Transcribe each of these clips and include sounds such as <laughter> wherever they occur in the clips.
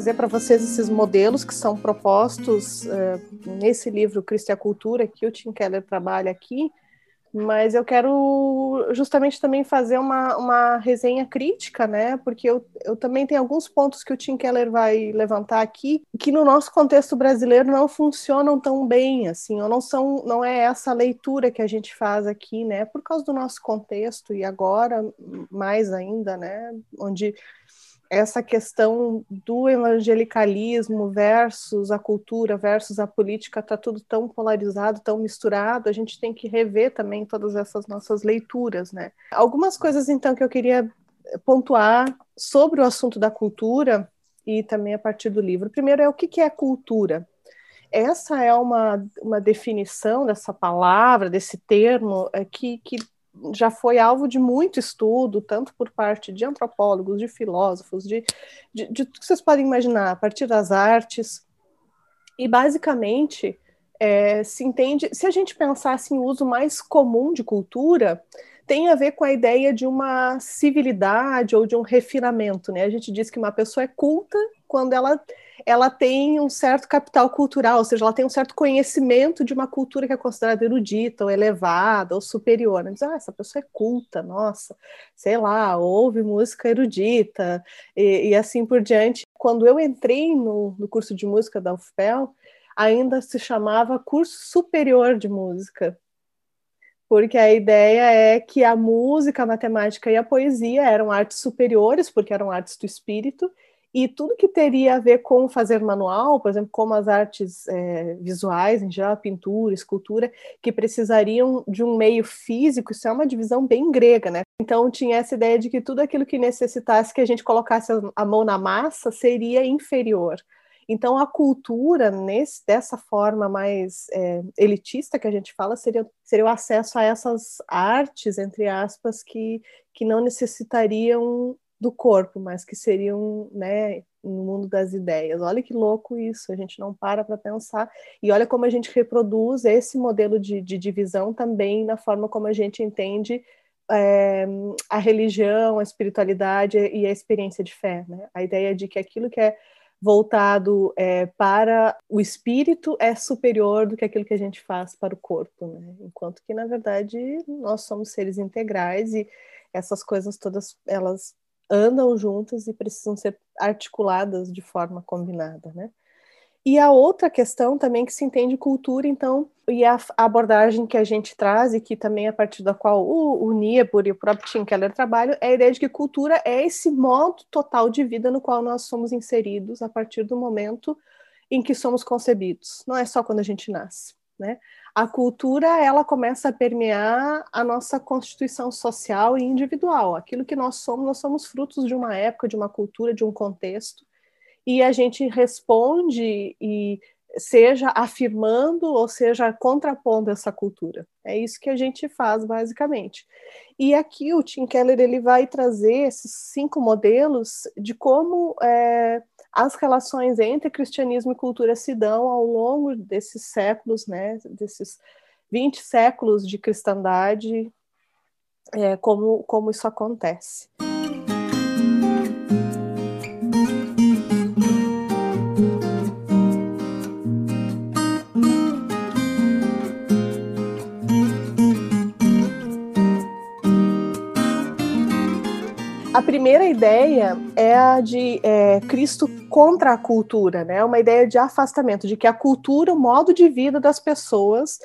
trazer para vocês esses modelos que são propostos uh, nesse livro Cristo e a Cultura, que o Tim Keller trabalha aqui, mas eu quero justamente também fazer uma, uma resenha crítica, né? Porque eu, eu também tenho alguns pontos que o Tim Keller vai levantar aqui que no nosso contexto brasileiro não funcionam tão bem, assim, ou não são, não é essa leitura que a gente faz aqui, né? Por causa do nosso contexto e agora mais ainda, né? Onde essa questão do evangelicalismo versus a cultura versus a política está tudo tão polarizado, tão misturado, a gente tem que rever também todas essas nossas leituras, né? Algumas coisas então que eu queria pontuar sobre o assunto da cultura e também a partir do livro. Primeiro é o que é cultura. Essa é uma, uma definição dessa palavra, desse termo, é, que, que já foi alvo de muito estudo, tanto por parte de antropólogos, de filósofos, de, de, de tudo que vocês podem imaginar, a partir das artes. E, basicamente, é, se entende, se a gente pensasse em uso mais comum de cultura, tem a ver com a ideia de uma civilidade ou de um refinamento. Né? A gente diz que uma pessoa é culta quando ela ela tem um certo capital cultural, ou seja, ela tem um certo conhecimento de uma cultura que é considerada erudita, ou elevada, ou superior. Diz, ah, essa pessoa é culta, nossa, sei lá, ouve música erudita, e, e assim por diante. Quando eu entrei no, no curso de música da UFPEL, ainda se chamava curso superior de música, porque a ideia é que a música, a matemática e a poesia eram artes superiores, porque eram artes do espírito, e tudo que teria a ver com fazer manual, por exemplo, como as artes é, visuais, em geral, pintura, escultura, que precisariam de um meio físico, isso é uma divisão bem grega, né? Então tinha essa ideia de que tudo aquilo que necessitasse que a gente colocasse a mão na massa seria inferior. Então a cultura, nesse, dessa forma mais é, elitista que a gente fala, seria, seria o acesso a essas artes, entre aspas, que, que não necessitariam do corpo, mas que seriam, né, no mundo das ideias. Olha que louco isso, a gente não para para pensar. E olha como a gente reproduz esse modelo de, de divisão também na forma como a gente entende é, a religião, a espiritualidade e a experiência de fé. Né? A ideia de que aquilo que é voltado é, para o espírito é superior do que aquilo que a gente faz para o corpo, né? enquanto que na verdade nós somos seres integrais e essas coisas todas elas andam juntas e precisam ser articuladas de forma combinada, né? E a outra questão também que se entende cultura, então, e a abordagem que a gente traz, e que também a partir da qual o, o Niebuhr e o próprio Tim Keller trabalham, é a ideia de que cultura é esse modo total de vida no qual nós somos inseridos a partir do momento em que somos concebidos. Não é só quando a gente nasce, né? A cultura ela começa a permear a nossa constituição social e individual. Aquilo que nós somos, nós somos frutos de uma época, de uma cultura, de um contexto, e a gente responde e seja afirmando ou seja contrapondo essa cultura. É isso que a gente faz basicamente. E aqui o Tim Keller ele vai trazer esses cinco modelos de como é, as relações entre cristianismo e cultura se dão ao longo desses séculos, né, desses 20 séculos de cristandade, é, como, como isso acontece. A primeira ideia é a de é, Cristo contra a cultura, né? Uma ideia de afastamento, de que a cultura, o modo de vida das pessoas,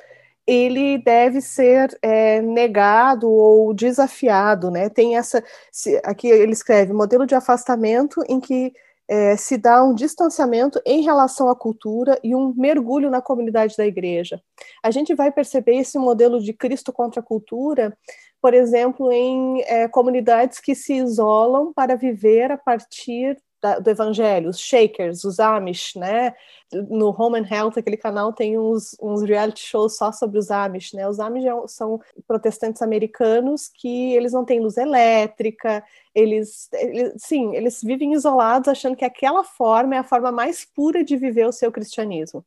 ele deve ser é, negado ou desafiado, né? Tem essa, se, aqui ele escreve modelo de afastamento em que é, se dá um distanciamento em relação à cultura e um mergulho na comunidade da igreja. A gente vai perceber esse modelo de Cristo contra a cultura por exemplo, em é, comunidades que se isolam para viver a partir da, do evangelho, os Shakers, os Amish, né? No Home and Health, aquele canal tem uns, uns reality shows só sobre os Amish, né? Os Amish é são protestantes americanos que eles não têm luz elétrica, eles, eles, sim, eles vivem isolados achando que aquela forma é a forma mais pura de viver o seu cristianismo.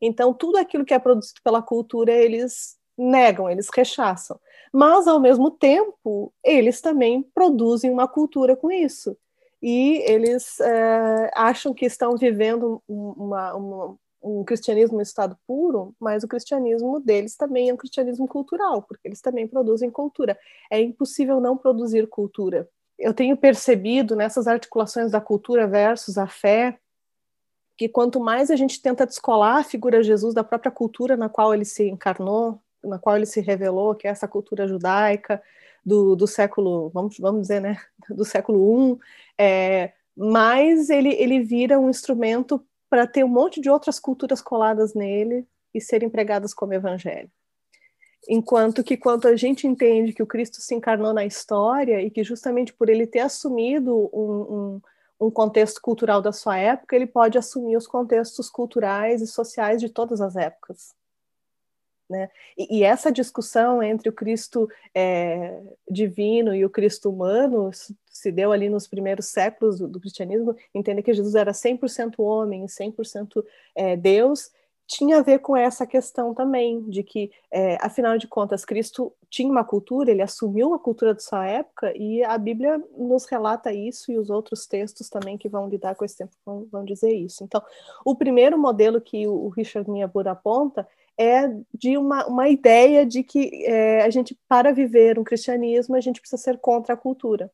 Então, tudo aquilo que é produzido pela cultura, eles negam, eles rechaçam mas ao mesmo tempo eles também produzem uma cultura com isso. e eles é, acham que estão vivendo uma, uma, um cristianismo em estado puro, mas o cristianismo deles também é um cristianismo cultural, porque eles também produzem cultura. É impossível não produzir cultura. Eu tenho percebido nessas articulações da cultura versus a fé que quanto mais a gente tenta descolar a figura de Jesus da própria cultura na qual ele se encarnou, na qual ele se revelou, que é essa cultura judaica do, do século, vamos, vamos dizer, né, <laughs> do século I, é, mais ele, ele vira um instrumento para ter um monte de outras culturas coladas nele e serem pregadas como evangelho. Enquanto que quando a gente entende que o Cristo se encarnou na história e que justamente por ele ter assumido um, um, um contexto cultural da sua época, ele pode assumir os contextos culturais e sociais de todas as épocas. Né? E, e, essa discussão entre o Cristo é, divino e o Cristo humano se deu ali nos primeiros séculos do, do cristianismo, entender que Jesus era 100% homem, 100% é, Deus, tinha a ver com essa questão também, de que, é, afinal de contas, Cristo tinha uma cultura, ele assumiu a cultura de sua época, e a Bíblia nos relata isso, e os outros textos também que vão lidar com esse tempo vão, vão dizer isso. Então, o primeiro modelo que o Richard Niebuhr aponta é de uma, uma ideia de que é, a gente, para viver um cristianismo, a gente precisa ser contra a cultura.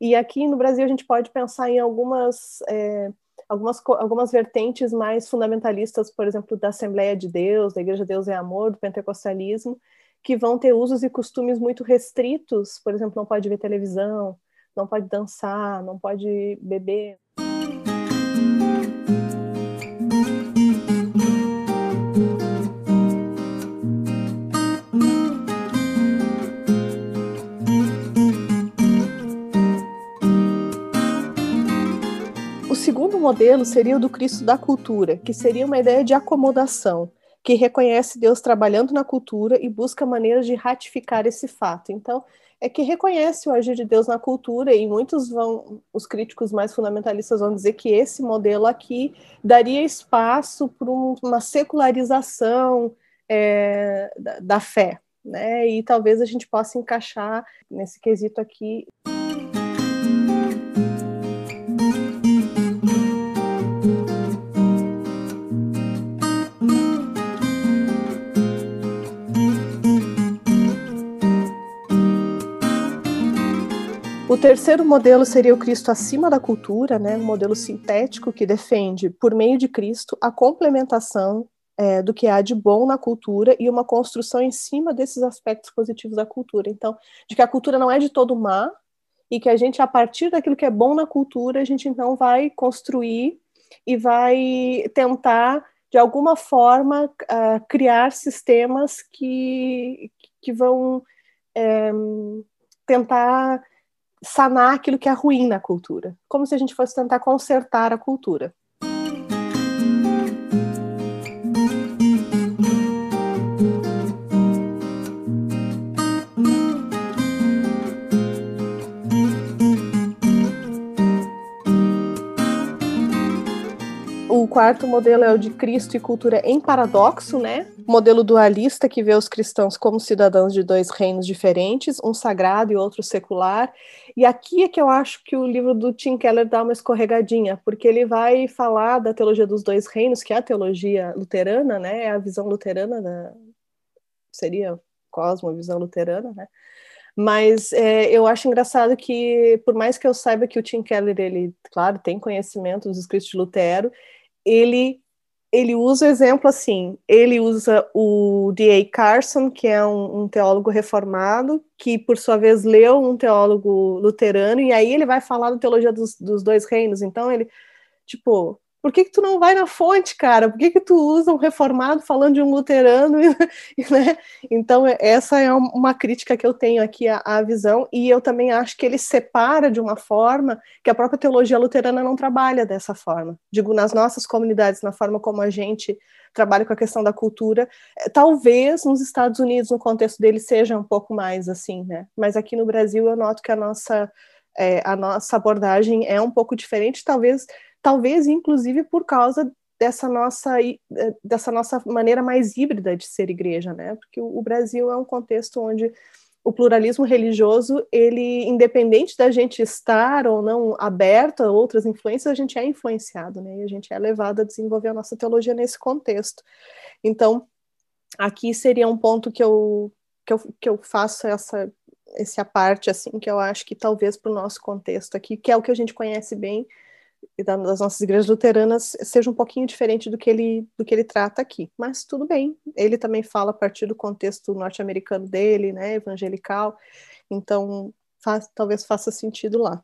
E aqui no Brasil a gente pode pensar em algumas, é, algumas, algumas vertentes mais fundamentalistas, por exemplo, da Assembleia de Deus, da Igreja Deus é Amor, do pentecostalismo, que vão ter usos e costumes muito restritos, por exemplo, não pode ver televisão, não pode dançar, não pode beber. Modelo seria o do Cristo da cultura, que seria uma ideia de acomodação, que reconhece Deus trabalhando na cultura e busca maneiras de ratificar esse fato. Então, é que reconhece o agir de Deus na cultura e muitos vão, os críticos mais fundamentalistas vão dizer que esse modelo aqui daria espaço para uma secularização é, da, da fé, né? E talvez a gente possa encaixar nesse quesito aqui. O terceiro modelo seria o Cristo acima da cultura, né? um modelo sintético que defende, por meio de Cristo, a complementação é, do que há de bom na cultura e uma construção em cima desses aspectos positivos da cultura. Então, de que a cultura não é de todo má e que a gente, a partir daquilo que é bom na cultura, a gente então vai construir e vai tentar, de alguma forma, uh, criar sistemas que, que vão é, tentar sanar aquilo que é ruim na cultura, como se a gente fosse tentar consertar a cultura. Quarto modelo é o de Cristo e cultura em paradoxo, né? Modelo dualista que vê os cristãos como cidadãos de dois reinos diferentes, um sagrado e outro secular. E aqui é que eu acho que o livro do Tim Keller dá uma escorregadinha, porque ele vai falar da teologia dos dois reinos, que é a teologia luterana, né? É a visão luterana da seria cosmovisão luterana, né? Mas é, eu acho engraçado que, por mais que eu saiba que o Tim Keller, ele, claro, tem conhecimento dos escritos de Lutero, ele ele usa o exemplo assim, ele usa o D.A. Carson, que é um, um, teólogo reformado, que por sua vez leu um teólogo luterano, e aí ele vai falar da teologia dos, dos dois reinos, então ele, tipo, por que, que tu não vai na fonte, cara? Por que, que tu usa um reformado falando de um luterano? <laughs> né? Então, essa é uma crítica que eu tenho aqui à, à, visão, e eu também acho que ele separa de uma forma que a própria teologia luterana não trabalha dessa forma. Digo, nas nossas comunidades, na forma como a gente trabalha com a questão da cultura, é, talvez nos Estados Unidos, no contexto dele, seja um pouco mais assim, né? Mas aqui no Brasil eu noto que a nossa. É, a nossa abordagem é um pouco diferente, talvez talvez inclusive por causa dessa nossa eh, dessa nossa maneira mais híbrida de ser igreja, né? Porque o, Brasil é um contexto onde o pluralismo religioso, ele, independente da gente estar ou não aberto a outras influências, a gente é influenciado, né? E a gente é levado a desenvolver a nossa teologia nesse contexto. Então, aqui seria um ponto que eu, que eu, que eu faço essa, essa parte, assim, que eu acho que talvez para o nosso contexto aqui, que é o que a gente conhece bem, das nossas igrejas luteranas seja um pouquinho diferente do que ele do que ele trata aqui, mas tudo bem. Ele também fala a partir do contexto norte-americano dele, né, evangelical. Então, faz, talvez faça sentido lá.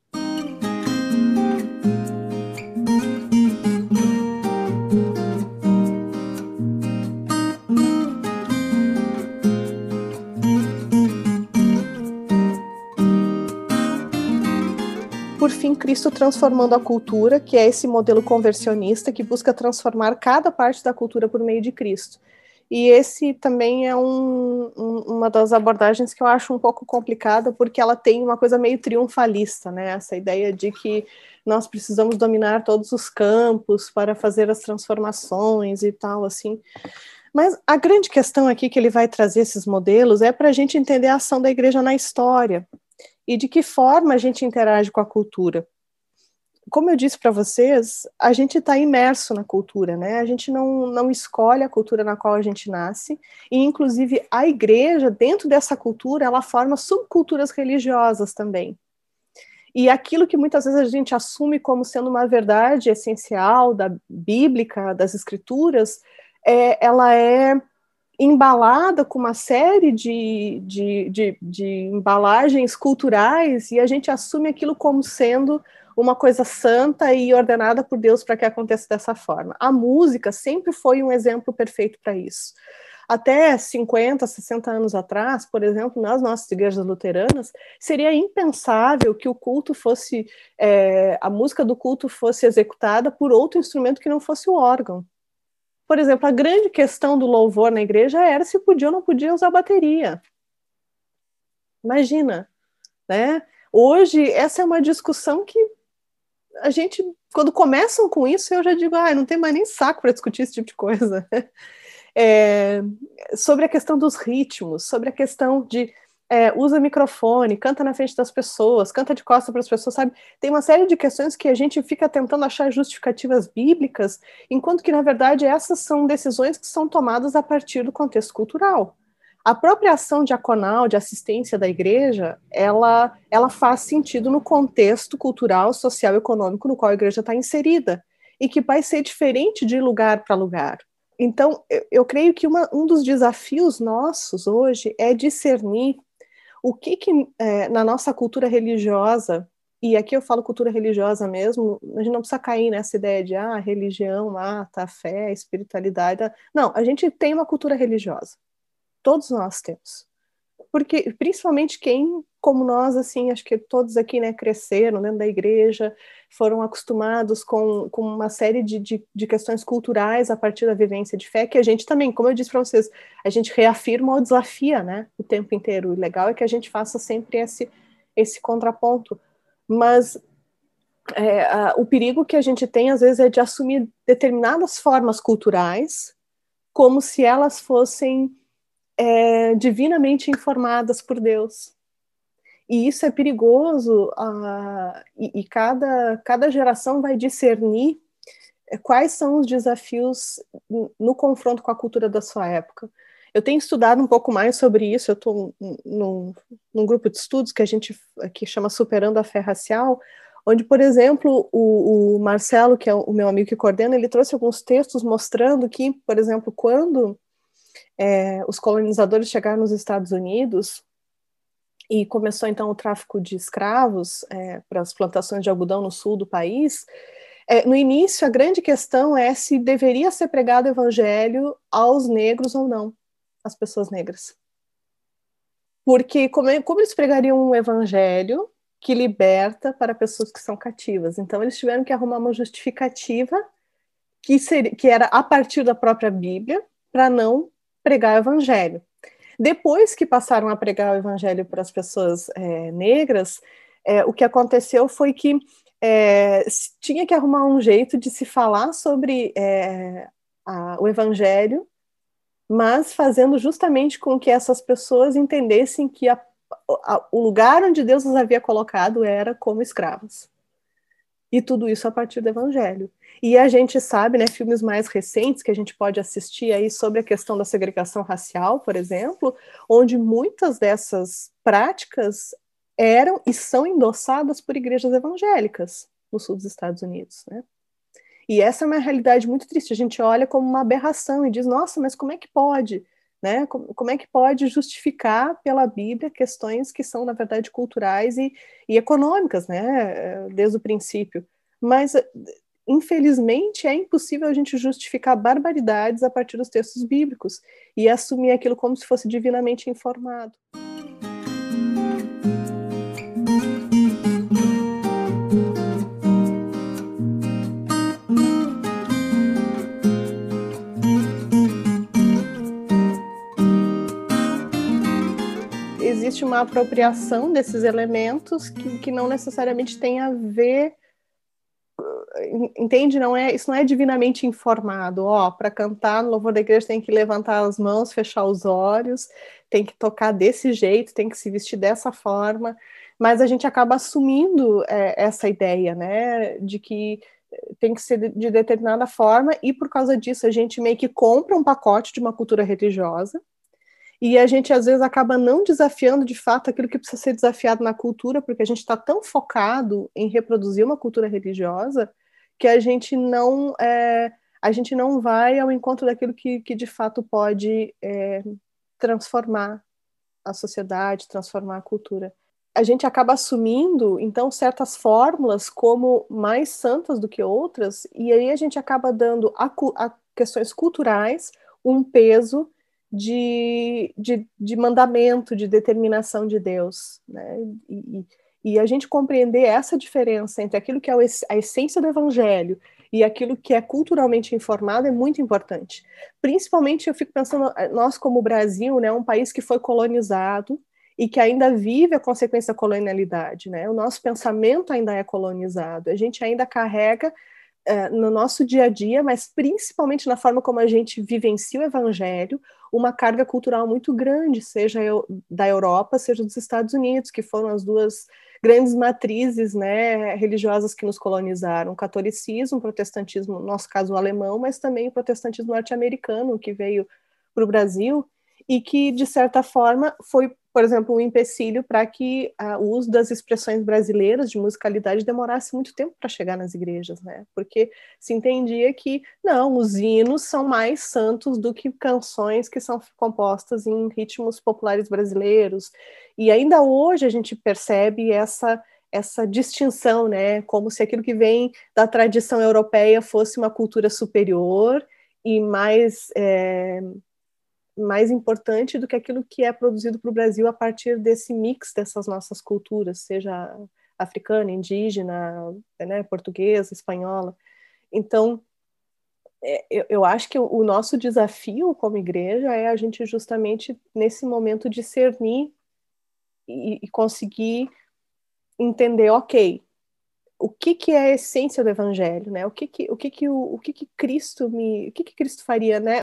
Cristo transformando a cultura, que é esse modelo conversionista que busca transformar cada parte da cultura por meio de Cristo. E esse também é um, um, uma das abordagens que eu acho um pouco complicada, porque ela tem uma coisa meio triunfalista, né? Essa ideia de que nós precisamos dominar todos os campos para fazer as transformações e tal, assim. Mas a grande questão aqui que ele vai trazer esses modelos é para a gente entender a ação da igreja na história, e de que forma a gente interage com a cultura. Como eu disse para vocês, a gente está imerso na cultura, né? A gente não, não escolhe a cultura na qual a gente nasce, e inclusive a igreja, dentro dessa cultura, ela forma subculturas religiosas também. E aquilo que muitas vezes a gente assume como sendo uma verdade essencial da bíblica, das escrituras, é, ela é embalada com uma série de, de, de, de, embalagens culturais e a gente assume aquilo como sendo uma coisa santa e ordenada por Deus para que aconteça dessa forma. A música sempre foi um exemplo perfeito para isso. Até 50, 60 anos atrás, por exemplo, nas nossas igrejas luteranas, seria impensável que o culto fosse, é, a música do culto fosse executada por outro instrumento que não fosse o órgão. Por exemplo, a grande questão do louvor na igreja era se podia ou não podia usar bateria. Imagina, né? Hoje, essa é uma discussão que a gente, quando começam com isso, eu já digo, ah, não tem mais nem saco para discutir esse tipo de coisa. <laughs> É, sobre a questão dos ritmos, sobre a questão de é, usa microfone, canta na frente das pessoas, canta de costas para as pessoas, sabe? Tem uma série de questões que a gente fica tentando achar justificativas bíblicas, enquanto que, na verdade, essas são decisões que são tomadas a partir do contexto cultural. A própria ação diaconal, de assistência da igreja, ela, ela faz sentido no contexto cultural, social e econômico no qual a igreja está inserida, e que vai ser diferente de lugar para lugar. Então, eu, eu creio que uma, um dos desafios nossos hoje é discernir o que, que é, na nossa cultura religiosa, e aqui eu falo cultura religiosa mesmo, a gente não precisa cair nessa ideia de ah, religião mata a fé, espiritualidade. Não, a gente tem uma cultura religiosa. Todos nós temos porque principalmente quem, como nós, assim, acho que todos aqui, né, cresceram dentro da igreja, foram acostumados com, com uma série de, de, de questões culturais a partir da vivência de fé, que a gente também, como eu disse para vocês, a gente reafirma ou desafia, né, o tempo inteiro. O legal é que a gente faça sempre esse, esse contraponto. Mas é, a, o perigo que a gente tem, às vezes, é de assumir determinadas formas culturais como se elas fossem é, divinamente informadas por Deus. E isso é perigoso, uh, e, e, cada, cada geração vai discernir é, quais são os desafios no confronto com a cultura da sua época. Eu tenho estudado um pouco mais sobre isso, eu estou num, num, grupo de estudos que a gente que chama Superando a Fé Racial, onde, por exemplo, o, o Marcelo, que é o meu amigo que coordena, ele trouxe alguns textos mostrando que, por exemplo, quando é, os colonizadores chegaram nos Estados Unidos e começou então o tráfico de escravos é, para as plantações de algodão no sul do país. É, no início, a grande questão é se deveria ser pregado o evangelho aos negros ou não, às pessoas negras. Porque como, é, como eles pregariam um evangelho que liberta para pessoas que são cativas? Então, eles tiveram que arrumar uma justificativa que, seria, que era a partir da própria Bíblia, para não pregar o evangelho. Depois que passaram a pregar o evangelho para as pessoas é, negras, é, o que aconteceu foi que é, tinha que arrumar um jeito de se falar sobre a, o evangelho, mas fazendo justamente com que essas pessoas entendessem que a, o lugar onde Deus os havia colocado era como escravos. E tudo isso a partir do Evangelho. E a gente sabe, né, filmes mais recentes que a gente pode assistir aí sobre a questão da segregação racial, por exemplo, onde muitas dessas práticas eram e são endossadas por igrejas evangélicas no sul dos Estados Unidos, né? E essa é uma realidade muito triste. A gente olha como uma aberração e diz: nossa, mas como é que pode? Né? Como, é que pode justificar pela Bíblia questões que são, na verdade, culturais e, e econômicas, né? desde o princípio? Mas, infelizmente, é impossível a gente justificar barbaridades a partir dos textos bíblicos e assumir aquilo como se fosse divinamente informado. Existe uma apropriação desses elementos que, que não necessariamente tem a ver entende? Não é isso não é divinamente informado. Ó para cantar no louvor da igreja tem que levantar as mãos fechar os olhos tem que tocar desse jeito tem que se vestir dessa forma. Mas a gente acaba assumindo é, essa ideia né de que tem que ser de determinada forma e por causa disso a gente meio que compra um pacote de uma cultura religiosa e a gente às vezes acaba não desafiando de fato aquilo que precisa ser desafiado na cultura, porque a gente está tão focado em reproduzir uma cultura religiosa que a gente não é, a gente não vai ao encontro daquilo que, que de fato pode é, transformar a sociedade, transformar a cultura. A gente acaba assumindo, então, certas fórmulas como mais santas do que outras, e aí a gente acaba dando a, a questões culturais um peso de, de, de mandamento, de determinação de Deus. Né? E, e a gente compreender essa diferença entre aquilo que é a essência do evangelho e aquilo que é culturalmente informado é muito importante. Principalmente, eu fico pensando, nós como Brasil, né, um país que foi colonizado e que ainda vive a consequência da colonialidade, né? O nosso pensamento ainda é colonizado, a gente ainda carrega uh, no nosso dia a dia, mas principalmente na forma como a gente vivencia o evangelho, uma carga cultural muito grande, seja da Europa, seja dos Estados Unidos, que foram as duas grandes matrizes né, religiosas que nos colonizaram, o catolicismo, o protestantismo, no nosso caso o alemão, mas também o protestantismo norte-americano, que veio para o Brasil, e que, de certa forma, foi por exemplo, um empecilho para que uh, o uso das expressões brasileiras de musicalidade demorasse muito tempo para chegar nas igrejas, né? Porque se entendia que, não, os hinos são mais santos do que canções que são compostas em ritmos populares brasileiros. E ainda hoje a gente percebe essa essa distinção, né, como se aquilo que vem da tradição europeia fosse uma cultura superior e mais é, mais importante do que aquilo que é produzido para o Brasil a partir desse mix dessas nossas culturas, seja africana, indígena, né, portuguesa, espanhola. Então, é, eu, eu acho que o nosso desafio como igreja é a gente justamente nesse momento discernir e, e conseguir entender, ok, o que, que é a essência do evangelho, né? O que que o que que o, o que que Cristo me, o que que Cristo faria, né?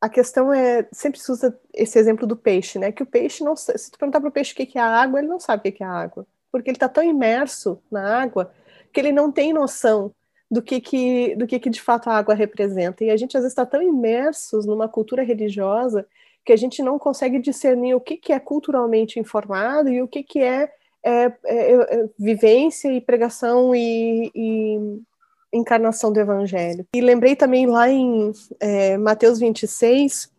A questão é, sempre se usa esse exemplo do peixe, né? Que o peixe não, se tu perguntar para o peixe o que é água, ele não sabe o que é água, porque ele está tão imerso na água que ele não tem noção do que que, do que que de fato a água representa. E a gente às vezes está tão imersos numa cultura religiosa que a gente não consegue discernir o que que é culturalmente informado e o que que é, é, é, é vivência e pregação e, e encarnação do Evangelho. E lembrei também lá em é, Mateus 26,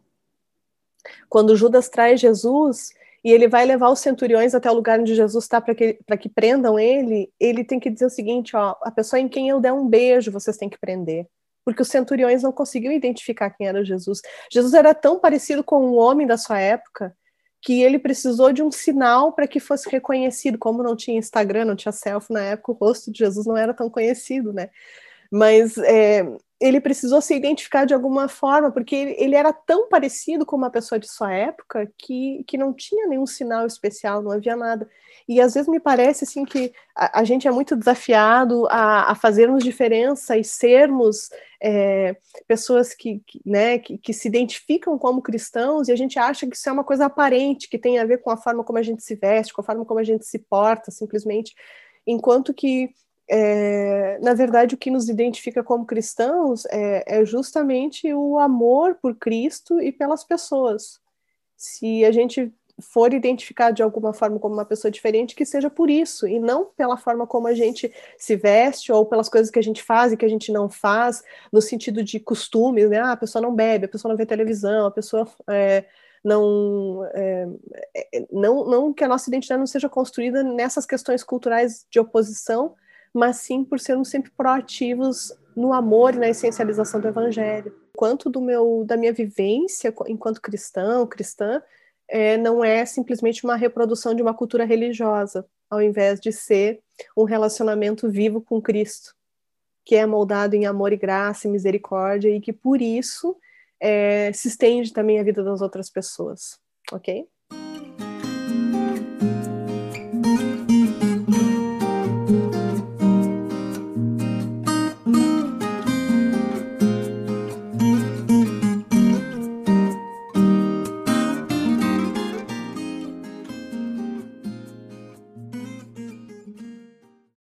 quando Judas traz Jesus e ele vai levar os centuriões até o lugar onde Jesus está para que, que prendam ele, ele tem que dizer o seguinte: ó, a pessoa em quem eu der um beijo, vocês têm que prender. Porque os centuriões não conseguiam identificar quem era Jesus. Jesus era tão parecido com um homem da sua época que ele precisou de um sinal para que fosse reconhecido. Como não tinha Instagram, não tinha selfie na época, o rosto de Jesus não era tão conhecido, né? Mas é, ele precisou se identificar de alguma forma, porque ele, ele, era tão parecido com uma pessoa de sua época que, que não tinha nenhum sinal especial, não havia nada. E às vezes me parece assim que a, a gente é muito desafiado a, a fazermos diferença e sermos é, pessoas que, que, né, que, que se identificam como cristãos e a gente acha que isso é uma coisa aparente, que tem a ver com a forma como a gente se veste, com a forma como a gente se porta, simplesmente. Enquanto que é, na verdade, o que nos identifica como cristãos é, é, justamente o amor por Cristo e pelas pessoas. Se a gente for identificado de alguma forma como uma pessoa diferente, que seja por isso, e não pela forma como a gente se veste ou pelas coisas que a gente faz e que a gente não faz, no sentido de costumes, né? Ah, a pessoa não bebe, a pessoa não vê televisão, a pessoa. É, não, é, é não, não que a nossa identidade não seja construída nessas questões culturais de oposição, mas sim por sermos sempre proativos no amor e na essencialização do evangelho. Quanto do meu da minha vivência enquanto cristão, cristã, é, não é simplesmente uma reprodução de uma cultura religiosa, ao invés de ser um relacionamento vivo com Cristo, que é moldado em amor e graça e misericórdia e que por isso é, se estende também a vida das outras pessoas, ok?